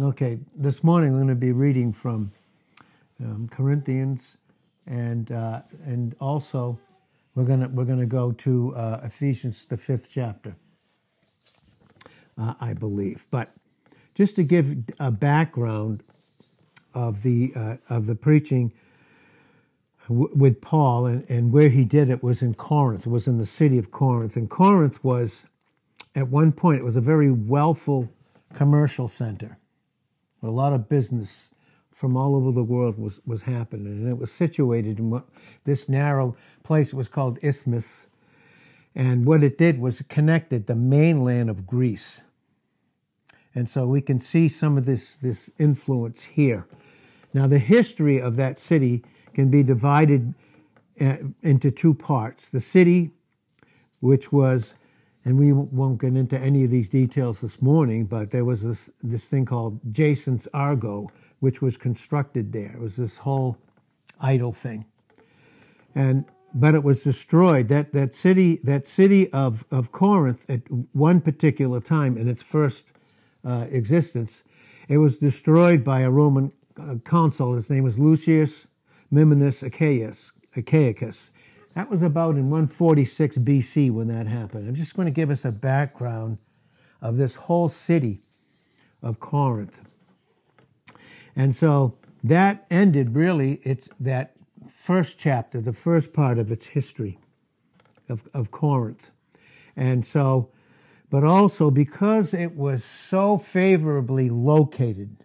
Okay, this morning I'm going to be reading from um, Corinthians, and uh, and also we're gonna we're gonna go to uh, Ephesians, the fifth chapter, uh, I believe. But just to give a background of the uh, of the preaching w- with Paul and, and where he did it was in Corinth. It was in the city of Corinth, and Corinth was at one point it was a very wealthful commercial center a lot of business from all over the world was, was happening. And it was situated in what, this narrow place was called Isthmus. And what it did was it connected the mainland of Greece. And so we can see some of this, this influence here. Now, the history of that city can be divided uh, into two parts. The city, which was and we won't get into any of these details this morning, but there was this, this thing called Jason's Argo, which was constructed there. It was this whole idol thing. And but it was destroyed. That that city, that city of, of Corinth at one particular time in its first uh, existence, it was destroyed by a Roman uh, consul. His name was Lucius Mummius Achaeus, Achaicus. That was about in 146 BC when that happened. I'm just going to give us a background of this whole city of Corinth. And so that ended really it's that first chapter, the first part of its history of, of Corinth. And so, but also because it was so favorably located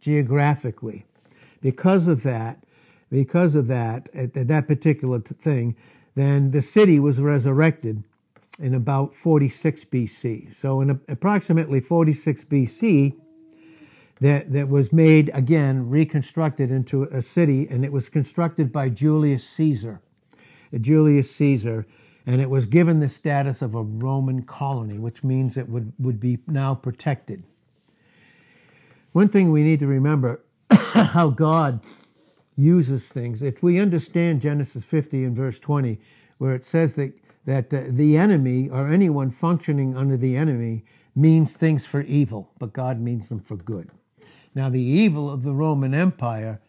geographically, because of that, because of that, at, at that particular thing, then the city was resurrected in about 46 BC. So in approximately 46 BC, that, that was made again, reconstructed into a city, and it was constructed by Julius Caesar. Julius Caesar, and it was given the status of a Roman colony, which means it would, would be now protected. One thing we need to remember how God uses things. If we understand Genesis 50 and verse 20, where it says that, that uh, the enemy or anyone functioning under the enemy means things for evil, but God means them for good. Now, the evil of the Roman Empire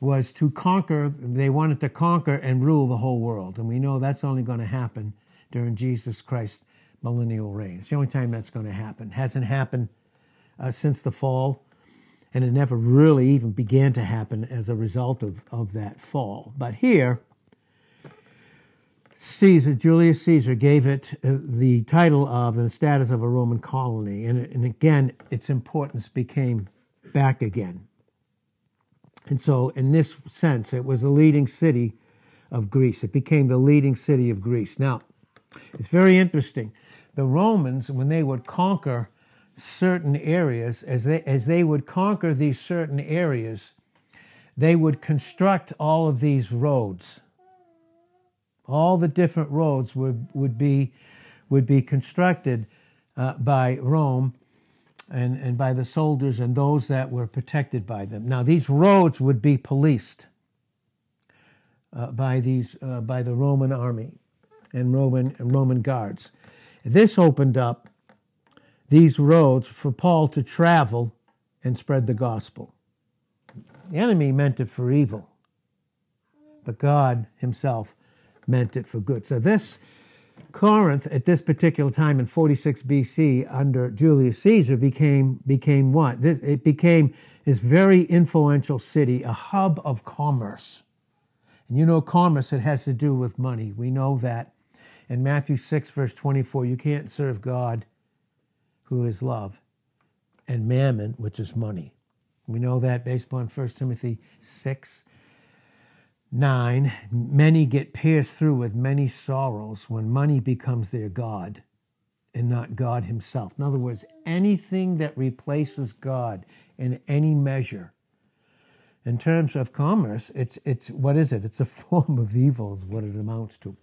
was to conquer, they wanted to conquer and rule the whole world. And we know that's only going to happen during Jesus Christ's millennial reign. It's the only time that's going to happen. Hasn't happened uh, since the fall and it never really even began to happen as a result of, of that fall. But here, Caesar, Julius Caesar, gave it uh, the title of the status of a Roman colony. And, and again, its importance became back again. And so, in this sense, it was the leading city of Greece. It became the leading city of Greece. Now, it's very interesting. The Romans, when they would conquer certain areas, as they, as they would conquer these certain areas, they would construct all of these roads. All the different roads would, would, be, would be constructed uh, by Rome and, and by the soldiers and those that were protected by them. Now, these roads would be policed uh, by, these, uh, by the Roman army and Roman, and Roman guards. This opened up these roads for Paul to travel and spread the gospel. The enemy meant it for evil, but God Himself meant it for good. So, this Corinth at this particular time in 46 BC under Julius Caesar became, became what? It became this very influential city, a hub of commerce. And you know, commerce, it has to do with money. We know that in Matthew 6, verse 24, you can't serve God who is love, and mammon, which is money. We know that based upon 1 Timothy 6 9. Many get pierced through with many sorrows when money becomes their God and not God Himself. In other words, anything that replaces God in any measure. In terms of commerce, it's, it's what is it? It's a form of evil, is what it amounts to.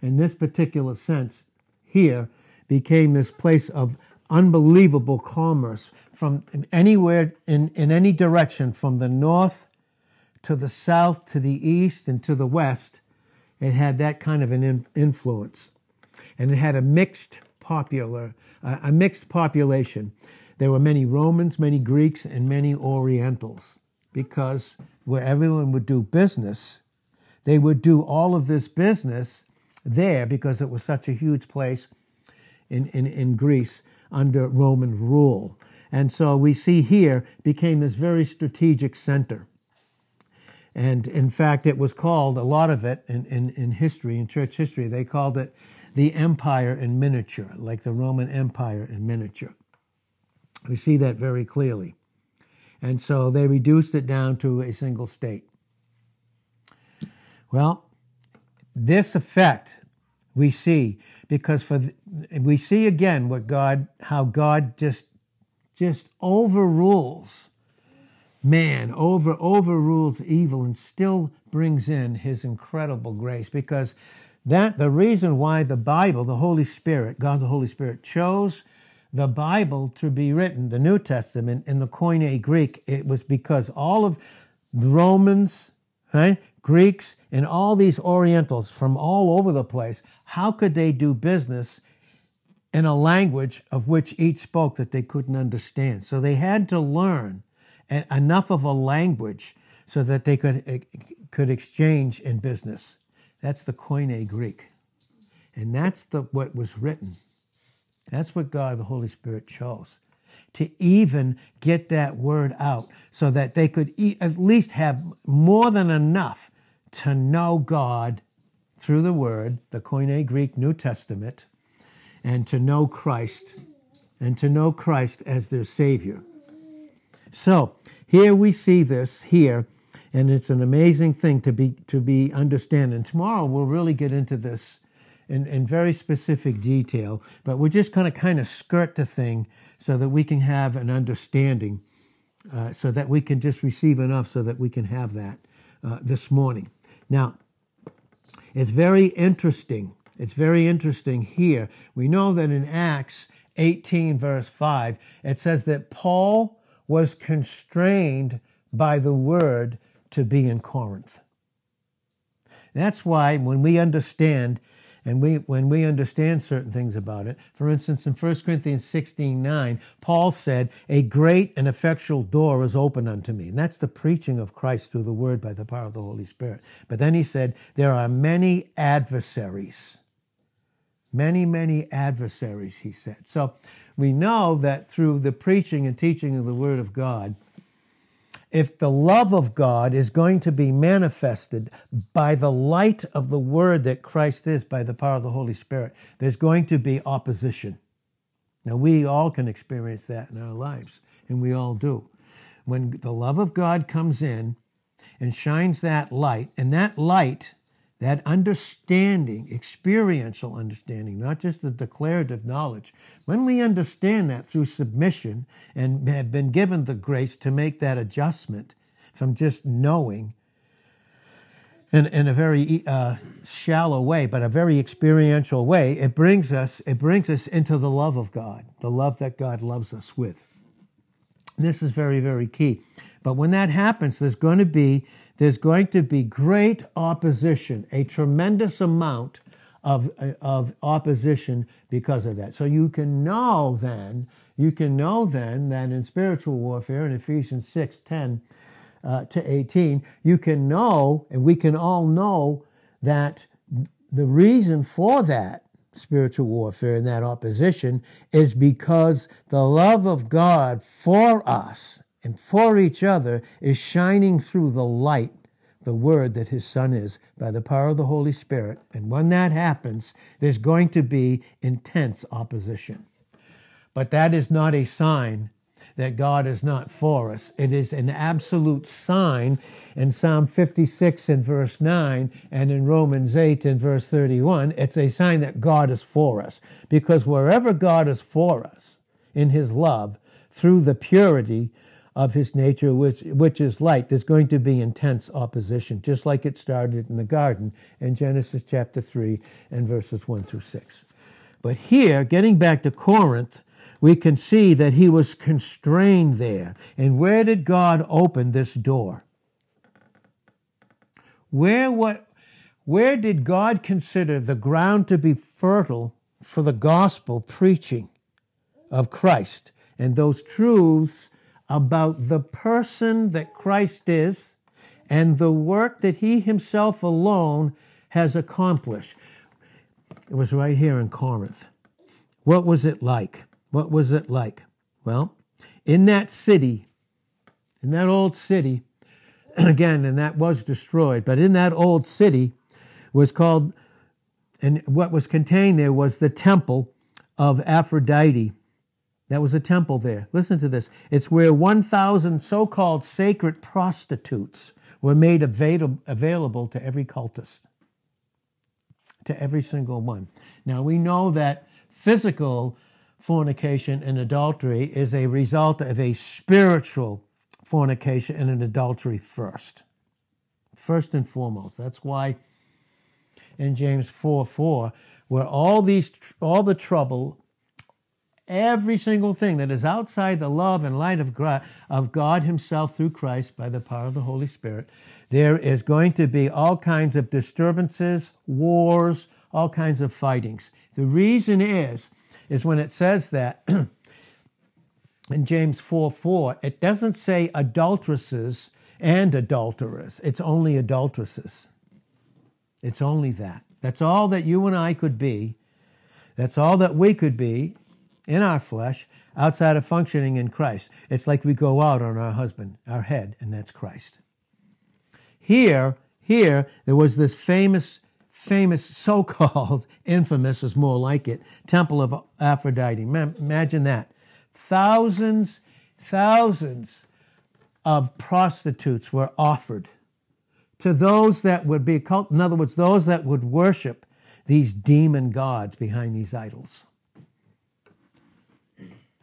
In this particular sense, here became this place of unbelievable commerce from anywhere in, in any direction, from the north to the south to the east and to the west. It had that kind of an in, influence, and it had a mixed popular, uh, a mixed population. There were many Romans, many Greeks, and many Orientals because where everyone would do business, they would do all of this business there because it was such a huge place in, in, in Greece under Roman rule. And so we see here became this very strategic center. And in fact, it was called, a lot of it in, in, in history, in church history, they called it the empire in miniature, like the Roman Empire in miniature. We see that very clearly. And so they reduced it down to a single state. Well, this effect we see because for we see again what God how God just just overrules man over overrules evil and still brings in his incredible grace because that the reason why the Bible the Holy Spirit God the Holy Spirit chose the Bible to be written the New Testament in the Koine Greek it was because all of the Romans right Greeks and all these Orientals from all over the place how could they do business in a language of which each spoke that they couldn't understand? So they had to learn enough of a language so that they could, could exchange in business. That's the Koine Greek. And that's the, what was written. That's what God, the Holy Spirit, chose to even get that word out so that they could at least have more than enough to know God through the Word, the Koine Greek New Testament, and to know Christ, and to know Christ as their Savior. So here we see this here, and it's an amazing thing to be to be understanding. Tomorrow we'll really get into this in, in very specific detail, but we're just going to kind of skirt the thing so that we can have an understanding, uh, so that we can just receive enough so that we can have that uh, this morning. Now, it's very interesting. It's very interesting here. We know that in Acts 18, verse 5, it says that Paul was constrained by the word to be in Corinth. That's why when we understand and we, when we understand certain things about it, for instance, in 1 Corinthians 16 9, Paul said, A great and effectual door is open unto me. And that's the preaching of Christ through the word by the power of the Holy Spirit. But then he said, There are many adversaries. Many, many adversaries, he said. So we know that through the preaching and teaching of the word of God, if the love of God is going to be manifested by the light of the word that Christ is by the power of the Holy Spirit, there's going to be opposition. Now, we all can experience that in our lives, and we all do. When the love of God comes in and shines that light, and that light that understanding, experiential understanding, not just the declarative knowledge, when we understand that through submission and have been given the grace to make that adjustment from just knowing in, in a very uh, shallow way, but a very experiential way, it brings us it brings us into the love of God, the love that God loves us with. This is very very key. But when that happens, there's going to be there's going to be great opposition, a tremendous amount of, of opposition because of that. So you can know then, you can know then that in spiritual warfare in Ephesians 6 10 uh, to 18, you can know, and we can all know that the reason for that spiritual warfare and that opposition is because the love of God for us and for each other is shining through the light, the word that his son is, by the power of the Holy Spirit. And when that happens, there's going to be intense opposition. But that is not a sign that God is not for us. It is an absolute sign in Psalm 56 and verse 9 and in Romans 8 and verse 31. It's a sign that God is for us. Because wherever God is for us in his love, through the purity of his nature, which, which is light, there's going to be intense opposition, just like it started in the garden in Genesis chapter 3 and verses 1 through 6. But here, getting back to Corinth, we can see that he was constrained there. And where did God open this door? Where, what, where did God consider the ground to be fertile for the gospel preaching of Christ? and those truths about the person that Christ is and the work that he himself alone has accomplished. It was right here in Corinth. What was it like? What was it like? Well, in that city, in that old city, again, and that was destroyed, but in that old city was called, and what was contained there was the temple of Aphrodite. That was a temple there. Listen to this. It's where 1,000 so called sacred prostitutes were made avail- available to every cultist, to every single one. Now we know that physical fornication and adultery is a result of a spiritual fornication and an adultery first. First and foremost. That's why in James 4 4, where all these all the trouble every single thing that is outside the love and light of God, of God Himself through Christ by the power of the Holy Spirit, there is going to be all kinds of disturbances, wars, all kinds of fightings. The reason is, is when it says that in James 4 4, it doesn't say adulteresses and adulterers. It's only adulteresses. It's only that. That's all that you and I could be. That's all that we could be in our flesh outside of functioning in Christ. It's like we go out on our husband, our head, and that's Christ. Here, here, there was this famous, famous, so called, infamous is more like it, Temple of Aphrodite. Imagine that. Thousands, thousands of prostitutes were offered to those that would be cult. In other words, those that would worship these demon gods behind these idols.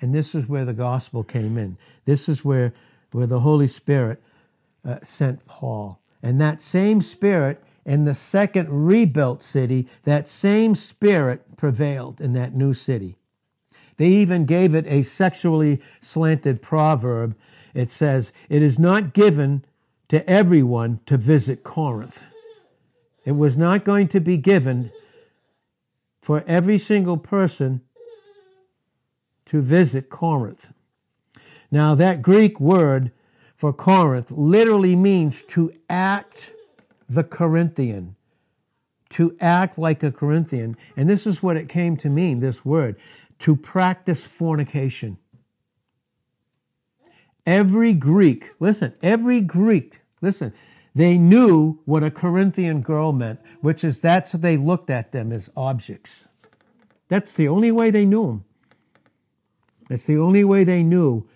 And this is where the gospel came in. This is where, where the Holy Spirit uh, sent Paul. And that same spirit in the second rebuilt city, that same spirit prevailed in that new city. They even gave it a sexually slanted proverb. It says, It is not given to everyone to visit Corinth. It was not going to be given for every single person to visit Corinth. Now, that Greek word for Corinth literally means to act the Corinthian, to act like a Corinthian. And this is what it came to mean this word to practice fornication. Every Greek, listen, every Greek, listen, they knew what a Corinthian girl meant, which is that's they looked at them as objects. That's the only way they knew them. That's the only way they knew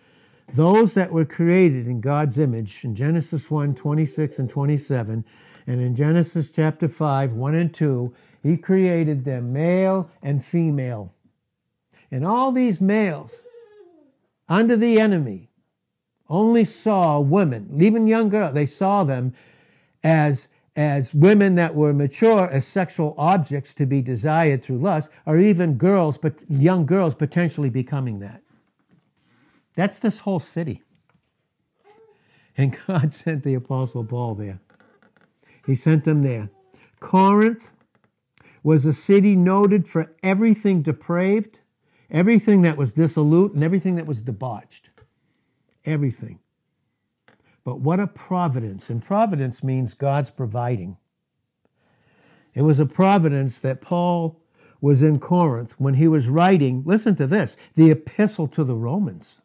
those that were created in God's image in Genesis 1 26 and 27, and in Genesis chapter 5 1 and 2, He created them male and female. And all these males under the enemy only saw women, even young girls, they saw them as as women that were mature as sexual objects to be desired through lust, or even girls, but young girls potentially becoming that. That's this whole city. And God sent the Apostle Paul there. He sent him there. Corinth was a city noted for everything depraved, everything that was dissolute, and everything that was debauched. Everything. But what a providence. And providence means God's providing. It was a providence that Paul was in Corinth when he was writing, listen to this, the epistle to the Romans.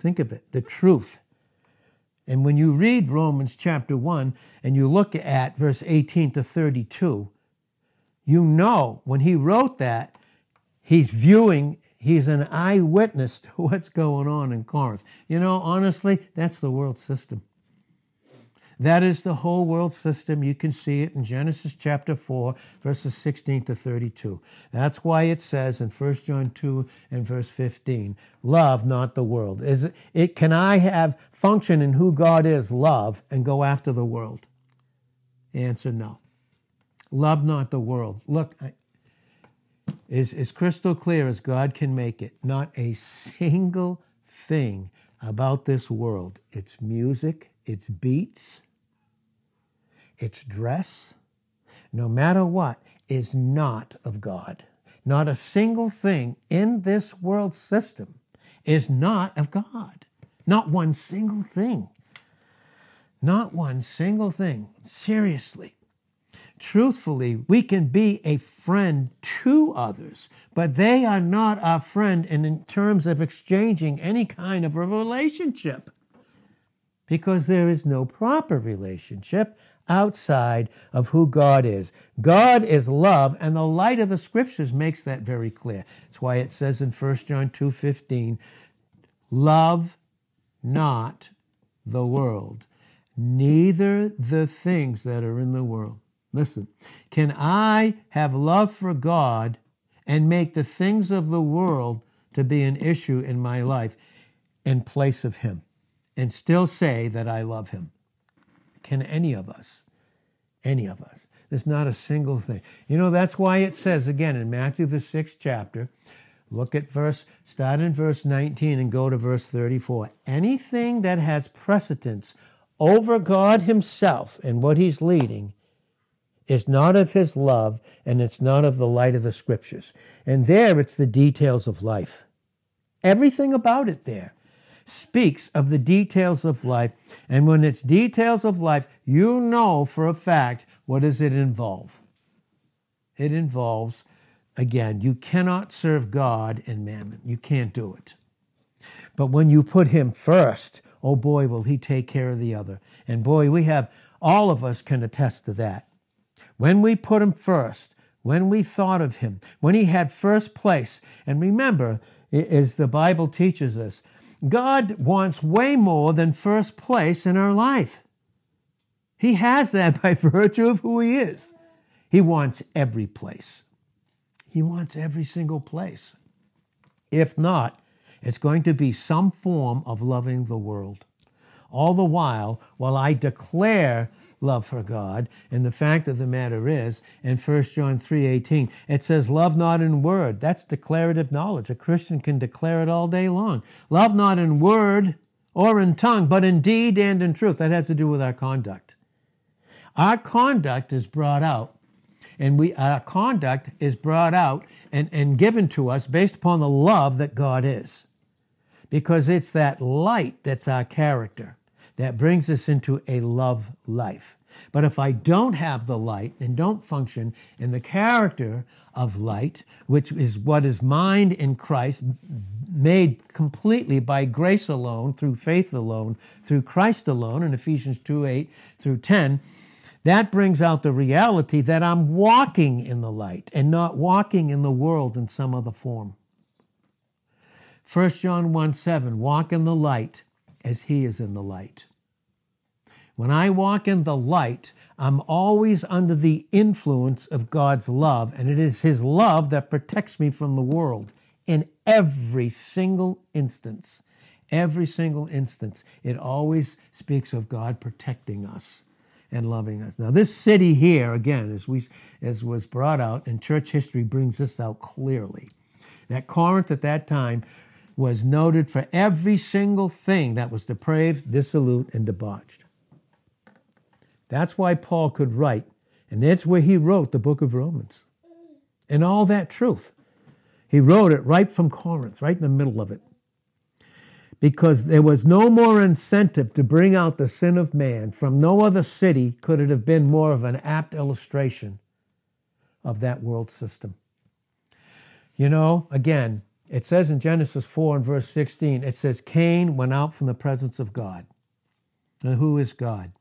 Think of it, the truth. And when you read Romans chapter 1 and you look at verse 18 to 32, you know when he wrote that, he's viewing He's an eyewitness to what's going on in Corinth. You know, honestly, that's the world system. That is the whole world system. You can see it in Genesis chapter 4, verses 16 to 32. That's why it says in 1 John 2 and verse 15, love not the world. Is it, it can I have function in who God is, love, and go after the world? Answer no. Love not the world. Look, I, is as crystal clear as God can make it. Not a single thing about this world. Its music, its beats, its dress, no matter what, is not of God. Not a single thing in this world system is not of God. Not one single thing. Not one single thing. Seriously. Truthfully, we can be a friend to others, but they are not our friend in terms of exchanging any kind of a relationship because there is no proper relationship outside of who God is. God is love, and the light of the scriptures makes that very clear. That's why it says in 1 John 2:15, love not the world, neither the things that are in the world. Listen, can I have love for God and make the things of the world to be an issue in my life in place of Him and still say that I love Him? Can any of us? Any of us? There's not a single thing. You know, that's why it says again in Matthew, the sixth chapter, look at verse, start in verse 19 and go to verse 34. Anything that has precedence over God Himself and what He's leading is not of His love and it's not of the light of the Scriptures. And there it's the details of life. Everything about it there speaks of the details of life. And when it's details of life, you know for a fact what does it involve? It involves, again, you cannot serve God and mammon. You can't do it. But when you put Him first, oh boy, will He take care of the other. And boy, we have, all of us can attest to that. When we put Him first, when we thought of Him, when He had first place, and remember, as the Bible teaches us, God wants way more than first place in our life. He has that by virtue of who He is. He wants every place. He wants every single place. If not, it's going to be some form of loving the world. All the while, while I declare love for God. And the fact of the matter is, in 1 John 3:18, it says, "Love not in word." That's declarative knowledge. A Christian can declare it all day long. Love not in word or in tongue, but in deed and in truth. That has to do with our conduct. Our conduct is brought out, and we our conduct is brought out and, and given to us based upon the love that God is. Because it's that light that's our character that brings us into a love life. But if I don't have the light and don't function in the character of light, which is what is mine in Christ, made completely by grace alone, through faith alone, through Christ alone, in Ephesians 2 8 through 10, that brings out the reality that I'm walking in the light and not walking in the world in some other form. 1 John 1 7, walk in the light as he is in the light. When I walk in the light, I'm always under the influence of God's love, and it is His love that protects me from the world in every single instance. Every single instance, it always speaks of God protecting us and loving us. Now, this city here, again, as, we, as was brought out, and church history brings this out clearly, that Corinth at that time was noted for every single thing that was depraved, dissolute, and debauched. That's why Paul could write, and that's where he wrote the book of Romans. And all that truth. He wrote it right from Corinth, right in the middle of it. Because there was no more incentive to bring out the sin of man. From no other city could it have been more of an apt illustration of that world system. You know, again, it says in Genesis 4 and verse 16, it says, Cain went out from the presence of God. Now, who is God?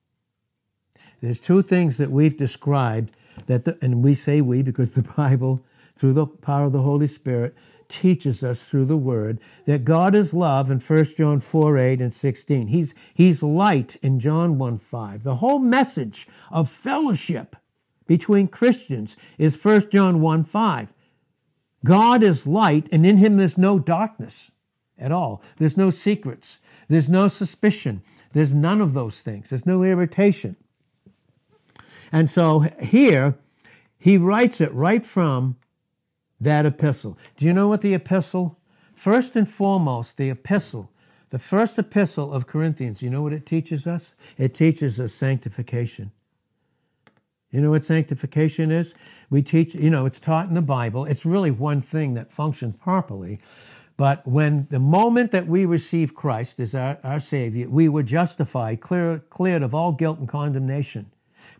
There's two things that we've described that, the, and we say we because the Bible, through the power of the Holy Spirit, teaches us through the Word that God is love in 1 John 4 8 and 16. He's, he's light in John 1 5. The whole message of fellowship between Christians is 1 John 1 5. God is light, and in him there's no darkness at all. There's no secrets. There's no suspicion. There's none of those things. There's no irritation. And so here, he writes it right from that epistle. Do you know what the epistle? First and foremost, the epistle, the first epistle of Corinthians, you know what it teaches us? It teaches us sanctification. You know what sanctification is? We teach, you know, it's taught in the Bible. It's really one thing that functions properly. But when the moment that we receive Christ as our, our Savior, we were justified, clear, cleared of all guilt and condemnation.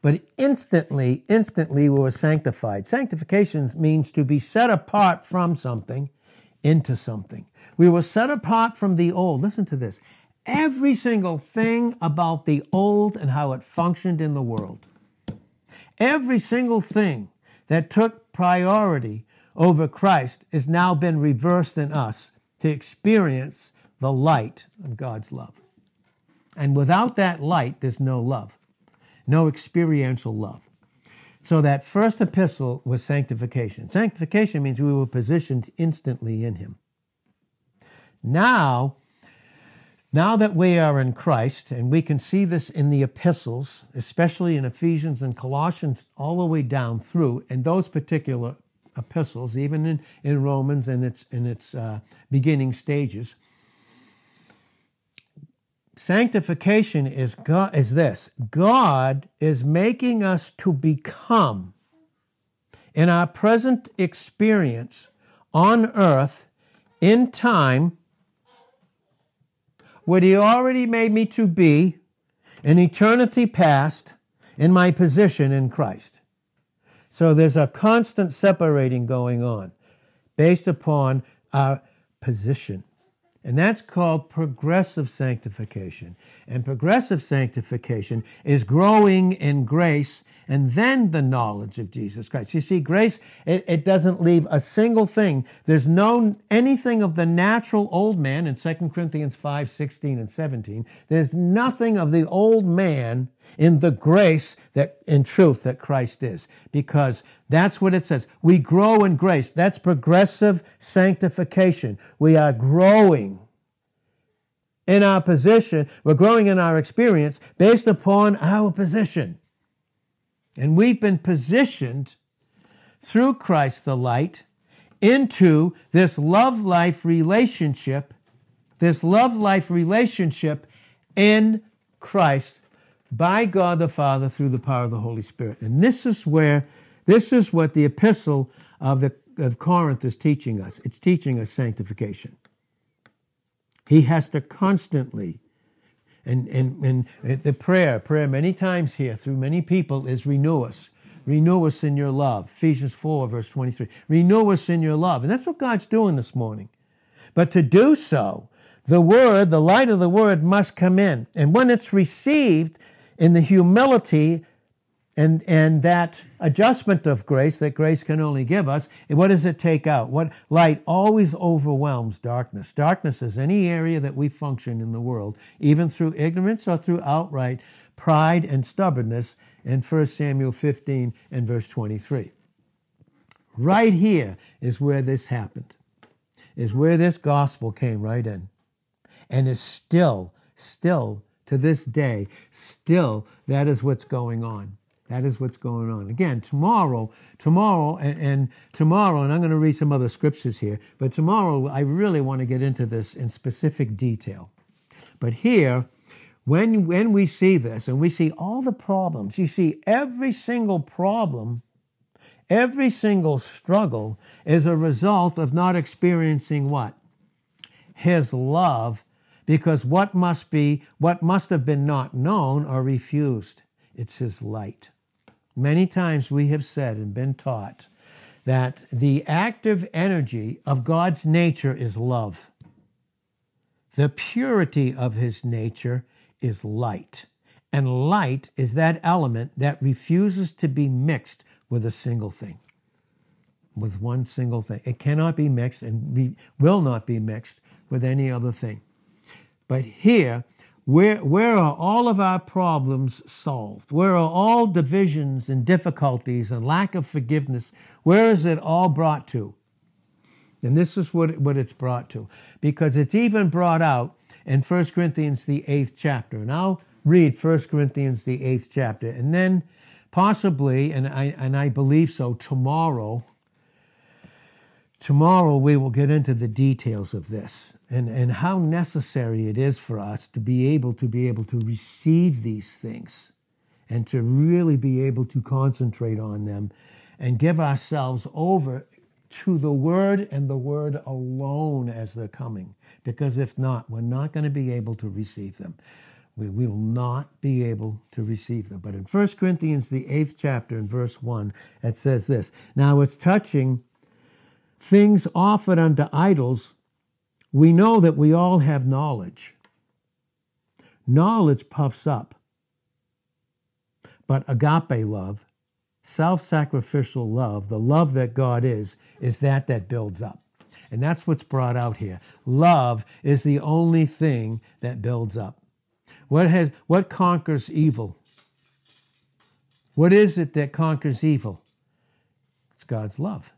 But instantly, instantly we were sanctified. Sanctification means to be set apart from something into something. We were set apart from the old. Listen to this. Every single thing about the old and how it functioned in the world. Every single thing that took priority over Christ has now been reversed in us to experience the light of God's love. And without that light, there's no love, no experiential love. So that first epistle was sanctification. Sanctification means we were positioned instantly in Him. Now, now that we are in Christ, and we can see this in the epistles, especially in Ephesians and Colossians, all the way down through, and those particular epistles, even in, in Romans and its in its uh, beginning stages. Sanctification is God, is this: God is making us to become, in our present experience on earth, in time, what He already made me to be in eternity past in my position in Christ. So there's a constant separating going on based upon our position. And that's called progressive sanctification. And progressive sanctification is growing in grace and then the knowledge of Jesus Christ. You see, grace, it, it, doesn't leave a single thing. There's no anything of the natural old man in 2 Corinthians 5, 16 and 17. There's nothing of the old man in the grace that in truth that Christ is. Because that's what it says. We grow in grace. That's progressive sanctification. We are growing in our position. We're growing in our experience based upon our position. And we've been positioned through Christ the light into this love life relationship, this love life relationship in Christ by God the Father through the power of the Holy Spirit. And this is where, this is what the epistle of, the, of Corinth is teaching us. It's teaching us sanctification. He has to constantly, and, and, and the prayer, prayer many times here through many people is renew us. Renew us in your love. Ephesians 4, verse 23. Renew us in your love. And that's what God's doing this morning. But to do so, the word, the light of the word must come in. And when it's received, in the humility and, and that adjustment of grace that grace can only give us, what does it take out? What light always overwhelms darkness. Darkness is any area that we function in the world, even through ignorance or through outright pride and stubbornness in 1 Samuel 15 and verse 23. Right here is where this happened, is where this gospel came right in, and is still, still to this day, still that is what's going on. That is what's going on. Again, tomorrow, tomorrow, and, and, tomorrow, and I'm going to read some other scriptures here, but tomorrow I really want to get into this in specific detail. But here, when, when we see this and we see all the problems, you see every single problem, every single struggle is a result of not experiencing what? His love because what must be, what must have been not known or refused, it's his light. Many times we have said and been taught that the active energy of God's nature is love. The purity of his nature is light. And light is that element that refuses to be mixed with a single thing, with one single thing. It cannot be mixed and will not be mixed with any other thing. But here, where, where are all of our problems solved? Where are all divisions and difficulties and lack of forgiveness? Where is it all brought to? And this is what, what it's brought to. Because it's even brought out in 1 Corinthians, the eighth chapter. And I'll read 1 Corinthians, the eighth chapter. And then possibly, and I, and I believe so, tomorrow, tomorrow we will get into the details of this and, and how necessary it is for us to be able to be able to receive these things and to really be able to concentrate on them and give ourselves over to the Word and the Word alone as they're coming. Because if not, we're not going to be able to receive them. We will not be able to receive them. But in 1 Corinthians, the eighth chapter, in verse 1, it says this Now it's touching things offered unto idols. We know that we all have knowledge. Knowledge puffs up, but agape love self sacrificial love, the love that God is, is that that builds up. And that's what's brought out here. Love is the only thing that builds up. What, has, what conquers evil? What is it that conquers evil? It's God's love.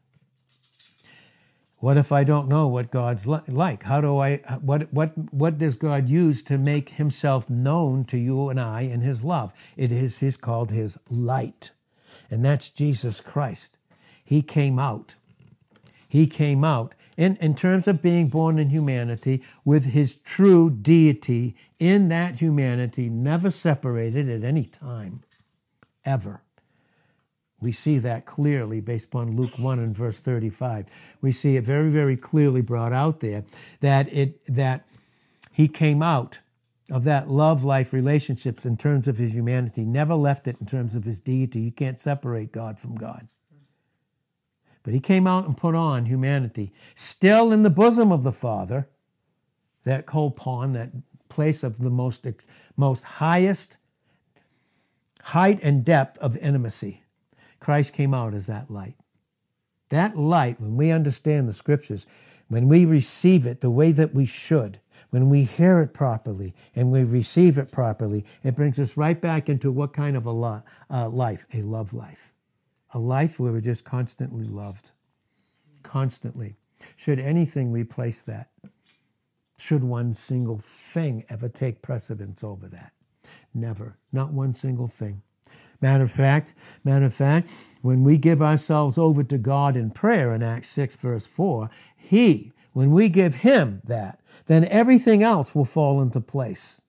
What if I don't know what God's like? How do I what what what does God use to make himself known to you and I in his love? It is he's called his light and that's Jesus Christ. He came out. He came out in, in terms of being born in humanity with his true deity in that humanity, never separated at any time, ever. We see that clearly based upon Luke 1 and verse 35. We see it very, very clearly brought out there that it that he came out of that love life relationships in terms of his humanity, never left it in terms of his deity. You can't separate God from God. But he came out and put on humanity, still in the bosom of the Father, that whole pond, that place of the most, most highest height and depth of intimacy. Christ came out as that light. That light, when we understand the scriptures, when we receive it the way that we should, when we hear it properly and we receive it properly, it brings us right back into what kind of a lo- uh, life? A love life. A life where we're just constantly loved. Constantly. Should anything replace that? Should one single thing ever take precedence over that? Never. Not one single thing. Matter of fact, matter of fact, when we give ourselves over to God in prayer in Acts 6, verse 4, He, when we give Him that, then everything else will fall into place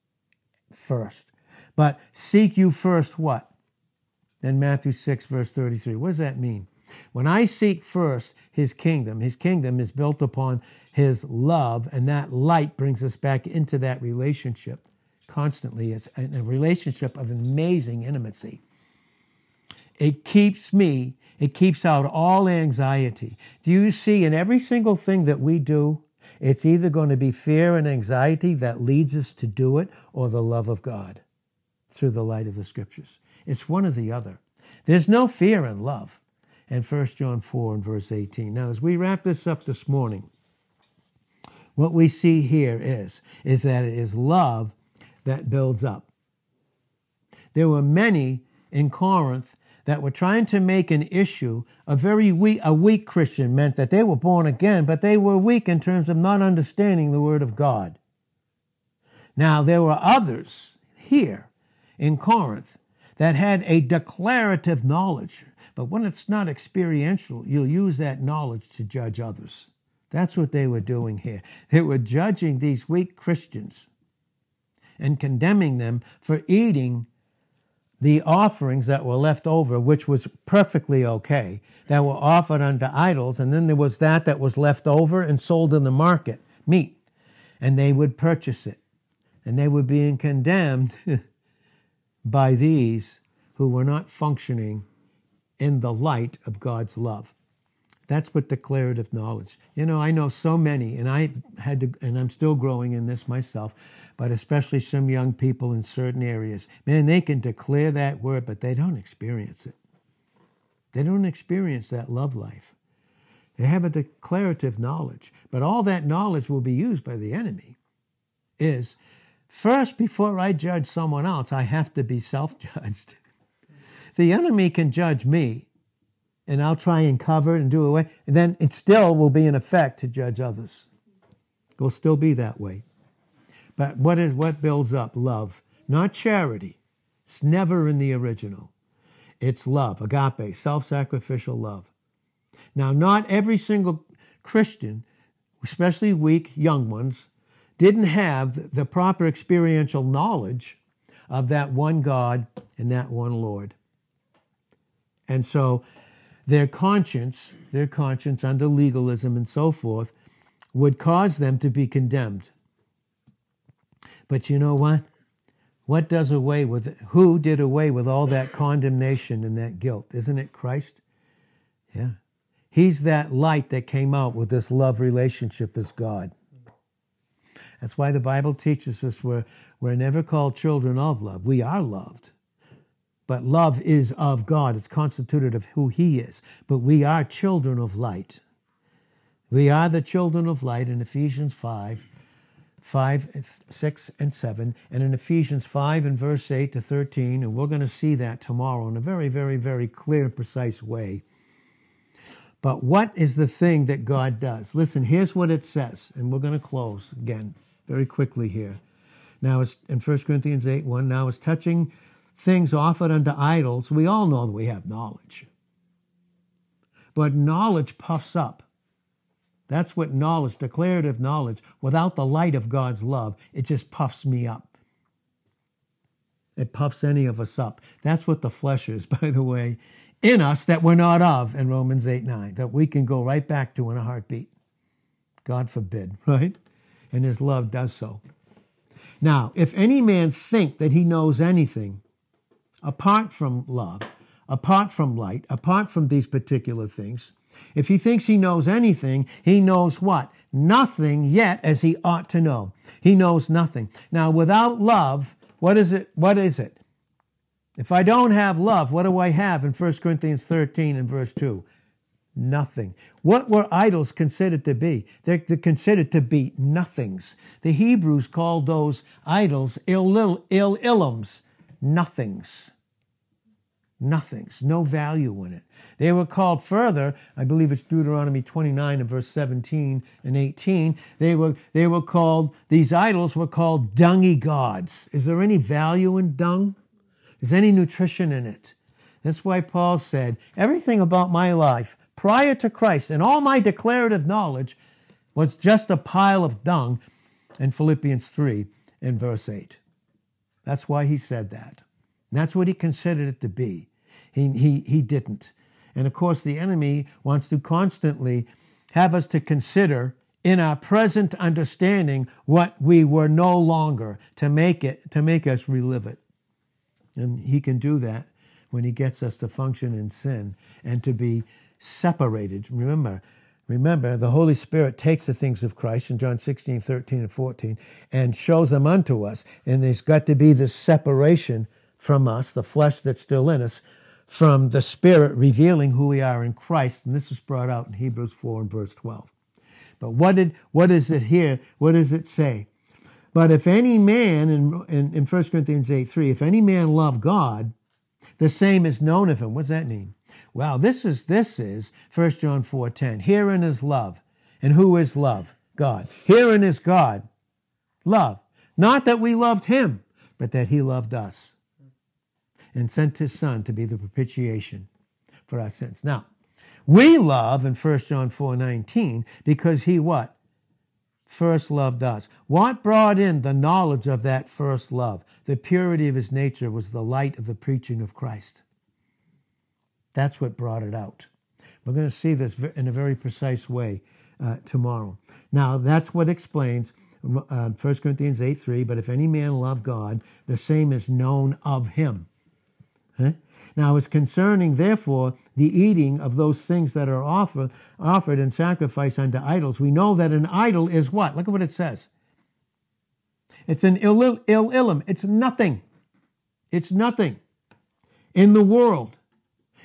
first. But seek you first what? Then Matthew 6, verse 33. What does that mean? When I seek first his kingdom, his kingdom is built upon his love, and that light brings us back into that relationship constantly. It's a relationship of amazing intimacy. It keeps me, it keeps out all anxiety. Do you see in every single thing that we do, it's either going to be fear and anxiety that leads us to do it or the love of God through the light of the scriptures. It's one or the other. There's no fear in love. And 1 John 4 and verse 18. Now, as we wrap this up this morning, what we see here is, is that it is love that builds up. There were many in Corinth that were trying to make an issue a very weak a weak Christian meant that they were born again, but they were weak in terms of not understanding the word of God. Now there were others here in Corinth that had a declarative knowledge, but when it's not experiential, you'll use that knowledge to judge others. That's what they were doing here. They were judging these weak Christians and condemning them for eating the offerings that were left over, which was perfectly okay, that were offered unto idols, and then there was that that was left over and sold in the market, meat, and they would purchase it. And they were being condemned by these who were not functioning in the light of God's love. That's what declarative knowledge. You know, I know so many, and I had to, and I'm still growing in this myself but especially some young people in certain areas. Man, they can declare that word, but they don't experience it. They don't experience that love life. They have a declarative knowledge, but all that knowledge will be used by the enemy. Is first, before I judge someone else, I have to be self judged. the enemy can judge me, and I'll try and cover it and do away, and then it still will be in effect to judge others. It will still be that way. But what is what builds up? Love, not charity. It's never in the original. It's love, agape, self-sacrificial love. Now, not every single Christian, especially weak young ones, didn't have the proper experiential knowledge of that one God and that one Lord. And so their conscience, their conscience under legalism and so forth, would cause them to be condemned. But you know what? What does away with who did away with all that condemnation and that guilt? Isn't it Christ? Yeah. He's that light that came out with this love relationship as God. That's why the Bible teaches us we're, we're never called children of love. We are loved. But love is of God. It's constituted of who He is. But we are children of light. We are the children of light in Ephesians 5 5, 6, and 7, and in Ephesians 5 and verse 8 to 13, and we're going to see that tomorrow in a very, very, very clear, precise way. But what is the thing that God does? Listen, here's what it says, and we're going to close again very quickly here. Now, it's in 1 Corinthians 8 1, now it's touching things offered unto idols. We all know that we have knowledge. But knowledge puffs up. That's what knowledge, declarative knowledge, without the light of God's love, it just puffs me up. It puffs any of us up. That's what the flesh is, by the way, in us that we're not of in Romans 8 9, that we can go right back to in a heartbeat. God forbid, right? And his love does so. Now, if any man think that he knows anything apart from love, apart from light, apart from these particular things, if he thinks he knows anything, he knows what? Nothing yet as he ought to know. He knows nothing. Now, without love, what is it? What is it? If I don't have love, what do I have in 1 Corinthians 13 and verse 2? Nothing. What were idols considered to be? They're, considered to be nothings. The Hebrews called those idols il, il, illims, nothings. Nothings, no value in it. They were called further, I believe it's Deuteronomy 29 and verse 17 and 18. They were, they were called, these idols were called dungy gods. Is there any value in dung? Is any nutrition in it? That's why Paul said, everything about my life prior to Christ and all my declarative knowledge was just a pile of dung in Philippians 3 and verse 8. That's why he said that. And that's what he considered it to be. He, he, he didn't. And of course, the enemy wants to constantly have us to consider in our present understanding what we were no longer to make it to make us relive it. And he can do that when he gets us to function in sin and to be separated. Remember remember the holy spirit takes the things of christ in john 16 13 and 14 and shows them unto us. And there's got to be this separation from us the flesh that's still in us from the Spirit revealing who we are in Christ. And this is brought out in Hebrews 4 and verse 12. But what did what is it here? What does it say? But if any man, in, in, in 1 Corinthians 8 3, if any man love God, the same is known of him. What's that mean? Well, this is this is 1 John 4 10. Herein is love. And who is love? God. Herein is God. Love. Not that we loved him, but that he loved us and sent his son to be the propitiation for our sins. Now, we love in 1 John 4 19 because he what? First loved us. What brought in the knowledge of that first love? The purity of his nature was the light of the preaching of Christ. That's what brought it out. We're going to see this in a very precise way uh, tomorrow. Now, that's what explains uh, 1 Corinthians 8 3. But if any man love God, the same is known of him. Eh? Now, it's concerning, therefore, the eating of those things that are offer, offered and sacrificed unto idols. We know that an idol is what? Look at what it says. It's an ill, ill illim. It's nothing. It's nothing in the world.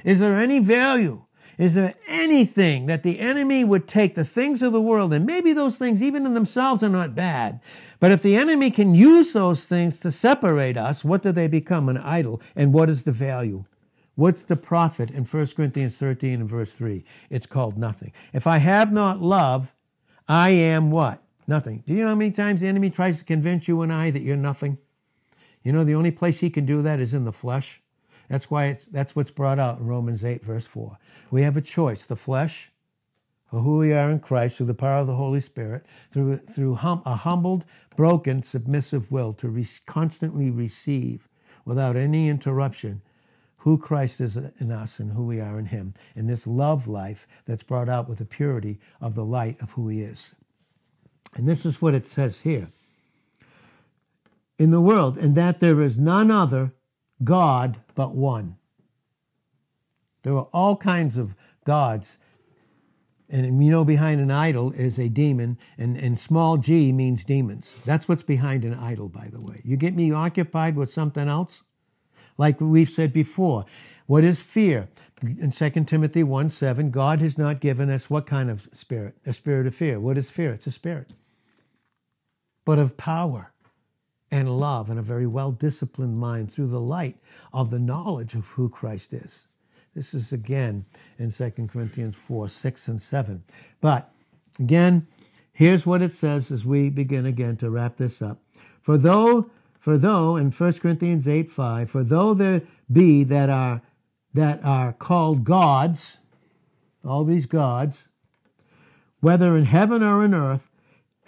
Is there any value? Is there anything that the enemy would take the things of the world, and maybe those things, even in themselves, are not bad, but if the enemy can use those things to separate us, what do they become? An idol. And what is the value? What's the profit in 1 Corinthians 13 and verse 3? It's called nothing. If I have not love, I am what? Nothing. Do you know how many times the enemy tries to convince you and I that you're nothing? You know, the only place he can do that is in the flesh. That's why it's, that's what's brought out in Romans 8, verse 4. We have a choice the flesh for who we are in Christ through the power of the Holy Spirit, through, through hum, a humbled, broken, submissive will to re- constantly receive without any interruption who Christ is in us and who we are in him, in this love life that's brought out with the purity of the light of who he is. And this is what it says here in the world, and that there is none other God but one. There were all kinds of gods. And you know, behind an idol is a demon, and, and small g means demons. That's what's behind an idol, by the way. You get me occupied with something else? Like we've said before, what is fear? In 2 Timothy 1 7, God has not given us what kind of spirit? A spirit of fear. What is fear? It's a spirit, but of power and love and a very well disciplined mind through the light of the knowledge of who Christ is. This is again in 2 Corinthians 4 6 and 7. But again, here's what it says as we begin again to wrap this up. For though, for though, in 1 Corinthians 8 5, for though there be that are that are called gods, all these gods, whether in heaven or in earth,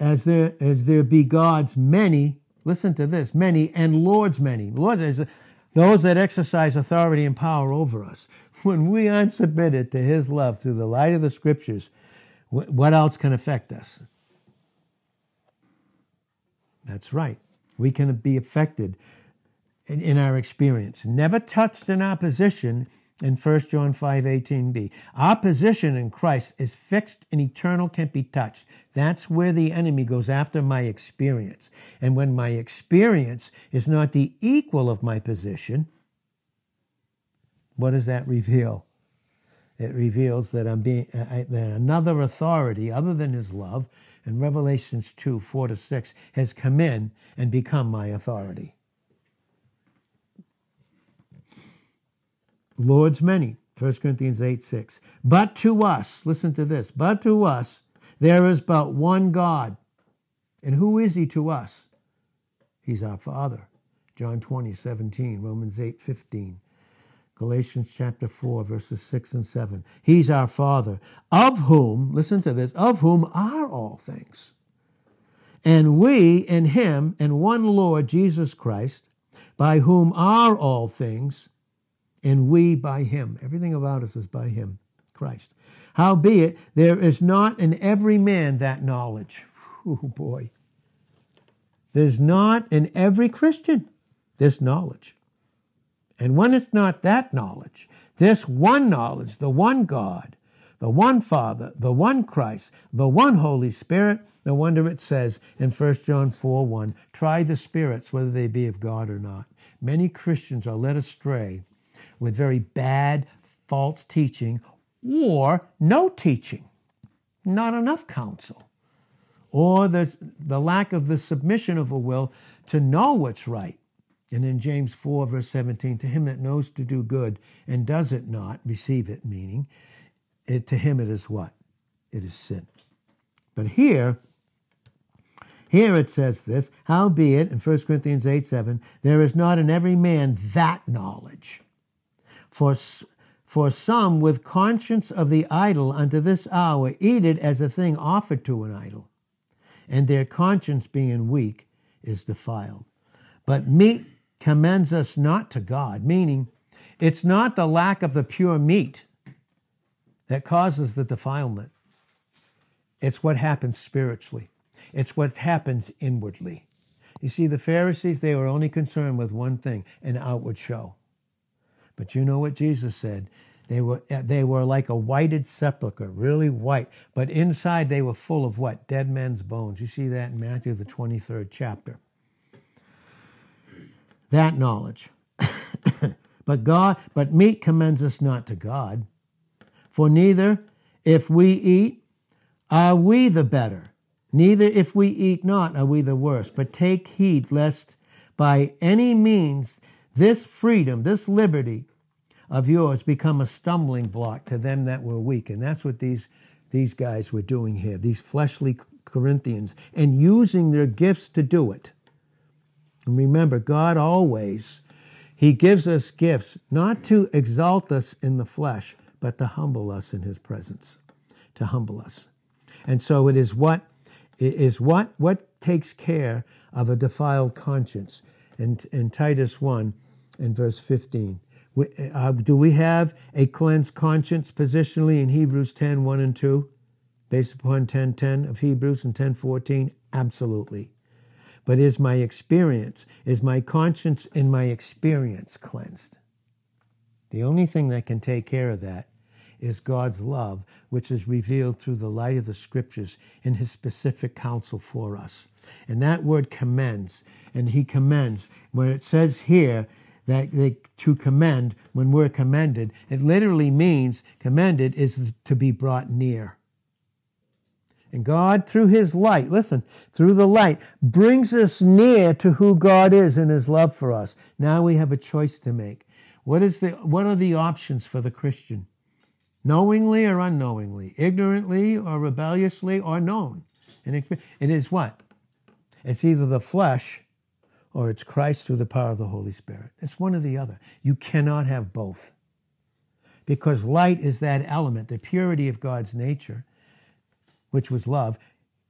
as there as there be gods many, listen to this, many and lords many. Lords is those that exercise authority and power over us when we aren't submitted to His love through the light of the Scriptures, what else can affect us? That's right. We can be affected in, our experience. Never touched in opposition in 1 John 5 18b. Our position in Christ is fixed and eternal, can't be touched. That's where the enemy goes after my experience. And when my experience is not the equal of my position, what does that reveal? It reveals that I'm being uh, that another authority other than His love, in Revelations two four to six, has come in and become my authority. Lord's many, 1 Corinthians 8 6. But to us, listen to this, but to us, there is but one God. And who is He to us? He's our Father. John 20, 17, Romans 8, 15. Galatians chapter 4, verses 6 and 7. He's our Father, of whom, listen to this, of whom are all things. And we in Him, and one Lord Jesus Christ, by whom are all things, and we by Him. Everything about us is by Him, Christ. Howbeit, there is not in every man that knowledge. Oh boy. There's not in every Christian this knowledge. And when it's not that knowledge, this one knowledge, the one God, the one Father, the one Christ, the one Holy Spirit, no wonder it says in 1 John 4 1, try the spirits whether they be of God or not. Many Christians are led astray with very bad, false teaching or no teaching, not enough counsel, or the, the lack of the submission of a will to know what's right and in James 4, verse 17, to him that knows to do good and does it not, receive it, meaning, it, to him it is what? It is sin. But here, here it says this, howbeit, in 1 Corinthians 8, 7, there is not in every man that knowledge. For, for some with conscience of the idol unto this hour eat it as a thing offered to an idol, and their conscience being weak is defiled. But meat commends us not to God, meaning it's not the lack of the pure meat that causes the defilement. It's what happens spiritually. It's what happens inwardly. You see, the Pharisees, they were only concerned with one thing an outward show. But you know what Jesus said? They were, eh, they were like a whited sepulchre, really white. But inside they were full of what? Dead men's bones. You see that in Matthew, the 23rd chapter that knowledge. but God, but meat commends us not to God. For neither if we eat are we the better, neither if we eat not are we the worse. But take heed lest by any means this freedom, this liberty of yours become a stumbling block to them that were weak. And that's what these, these guys were doing here, these fleshly Corinthians, and using their gifts to do it. And remember, God always, He gives us gifts not to exalt us in the flesh, but to humble us in His presence, to humble us. And so it is what it is what what takes care of a defiled conscience. And in Titus 1 and verse 15, Uh, do we have a cleansed conscience positionally in Hebrews 10 1 and 2, based upon 10 10 of Hebrews and 10 14? Absolutely. But is my experience, is my conscience and my experience cleansed? The only thing that can take care of that is God's love, which is revealed through the light of the scriptures in his specific counsel for us. And that word commends, and he commends, where it says here that they, to commend, when we're commended, it literally means commended is to be brought near. And God, through his light, listen, through the light, brings us near to who God is and his love for us. Now we have a choice to make. What, is the, what are the options for the Christian? knowingly or unknowingly, ignorantly or rebelliously or known. And it is what? It's either the flesh or it's Christ through the power of the Holy Spirit. It's one or the other. You cannot have both. Because light is that element, the purity of God's nature, which was love.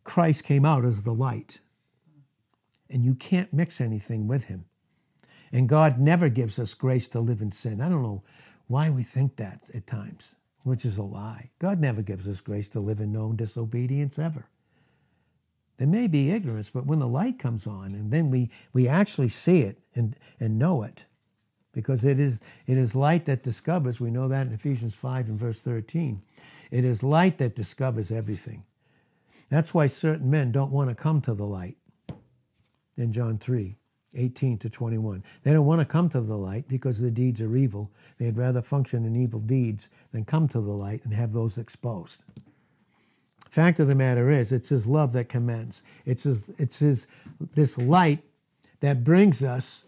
Christ came out as the light. And you can't mix anything with him. And God never gives us grace to live in sin. I don't know why we think that at times which is a lie. God never gives us grace to live in known disobedience ever. There may be ignorance, but when the light comes on, and then we, we actually see it and, and know it, because it is, it is light that discovers, we know that in Ephesians 5 and verse 13. It is light that discovers everything. That's why certain men don't want to come to the light in John 3. 18 to 21. They don't want to come to the light because the deeds are evil. They'd rather function in evil deeds than come to the light and have those exposed. Fact of the matter is, it's His love that commends. It's His, it's His this light that brings us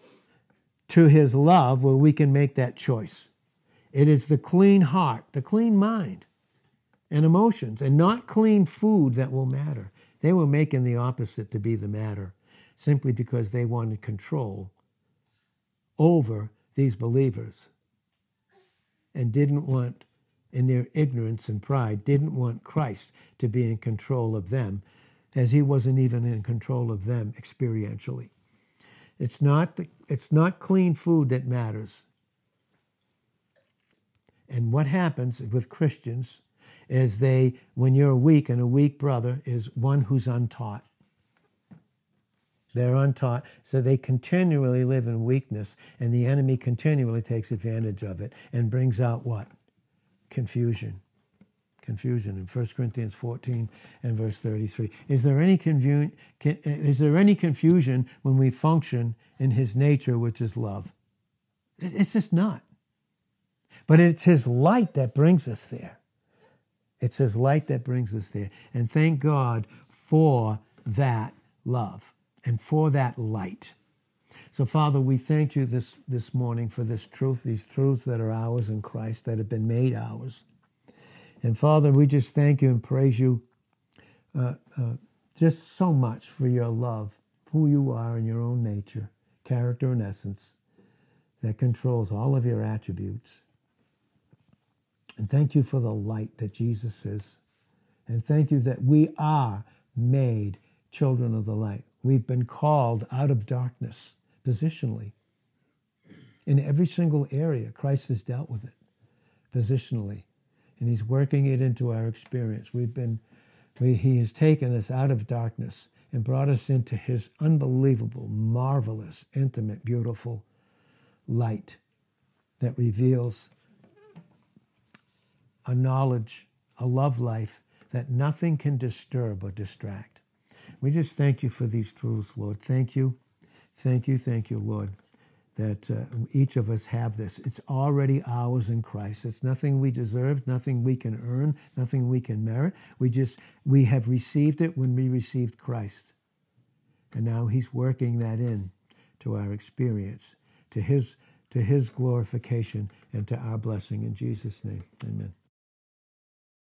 to His love where we can make that choice. It is the clean heart, the clean mind, and emotions, and not clean food that will matter. They were making the opposite to be the matter simply because they wanted control over these believers and didn't want, in their ignorance and pride, didn't want Christ to be in control of them as he wasn't even in control of them experientially. It's not, the, it's not clean food that matters. And what happens with Christians is they, when you're weak, and a weak brother is one who's untaught. They're untaught, so they continually live in weakness, and the enemy continually takes advantage of it and brings out what? Confusion. Confusion in 1 Corinthians 14 and verse 33. Is there any confu- is there any confusion when we function in his nature, which is love? It's just not. But it's his light that brings us there. It's his light that brings us there. And thank God for that love and for that light. So, Father, we thank you this, this morning for this truth, these truths that are ours in Christ, that have been made ours. And Father, we just thank you and praise you uh, uh, just so much for your love, who you are in your own nature, character, and essence that controls all of your attributes. And thank you for the light that Jesus is. And thank you that we are made children of the light. We've been called out of darkness positionally. In every single area, Christ has dealt with it positionally, and He's working it into our experience. We've been, we, He has taken us out of darkness and brought us into His unbelievable, marvelous, intimate, beautiful light that reveals a knowledge, a love life that nothing can disturb or distract. We just thank you for these truths, Lord. Thank you, thank you, thank you, Lord, that uh, each of us have this. It's already ours in Christ. It's nothing we deserve, nothing we can earn, nothing we can merit. We just, we have received it when we received Christ. And now he's working that in to our experience, to his, to his glorification and to our blessing in Jesus' name. Amen.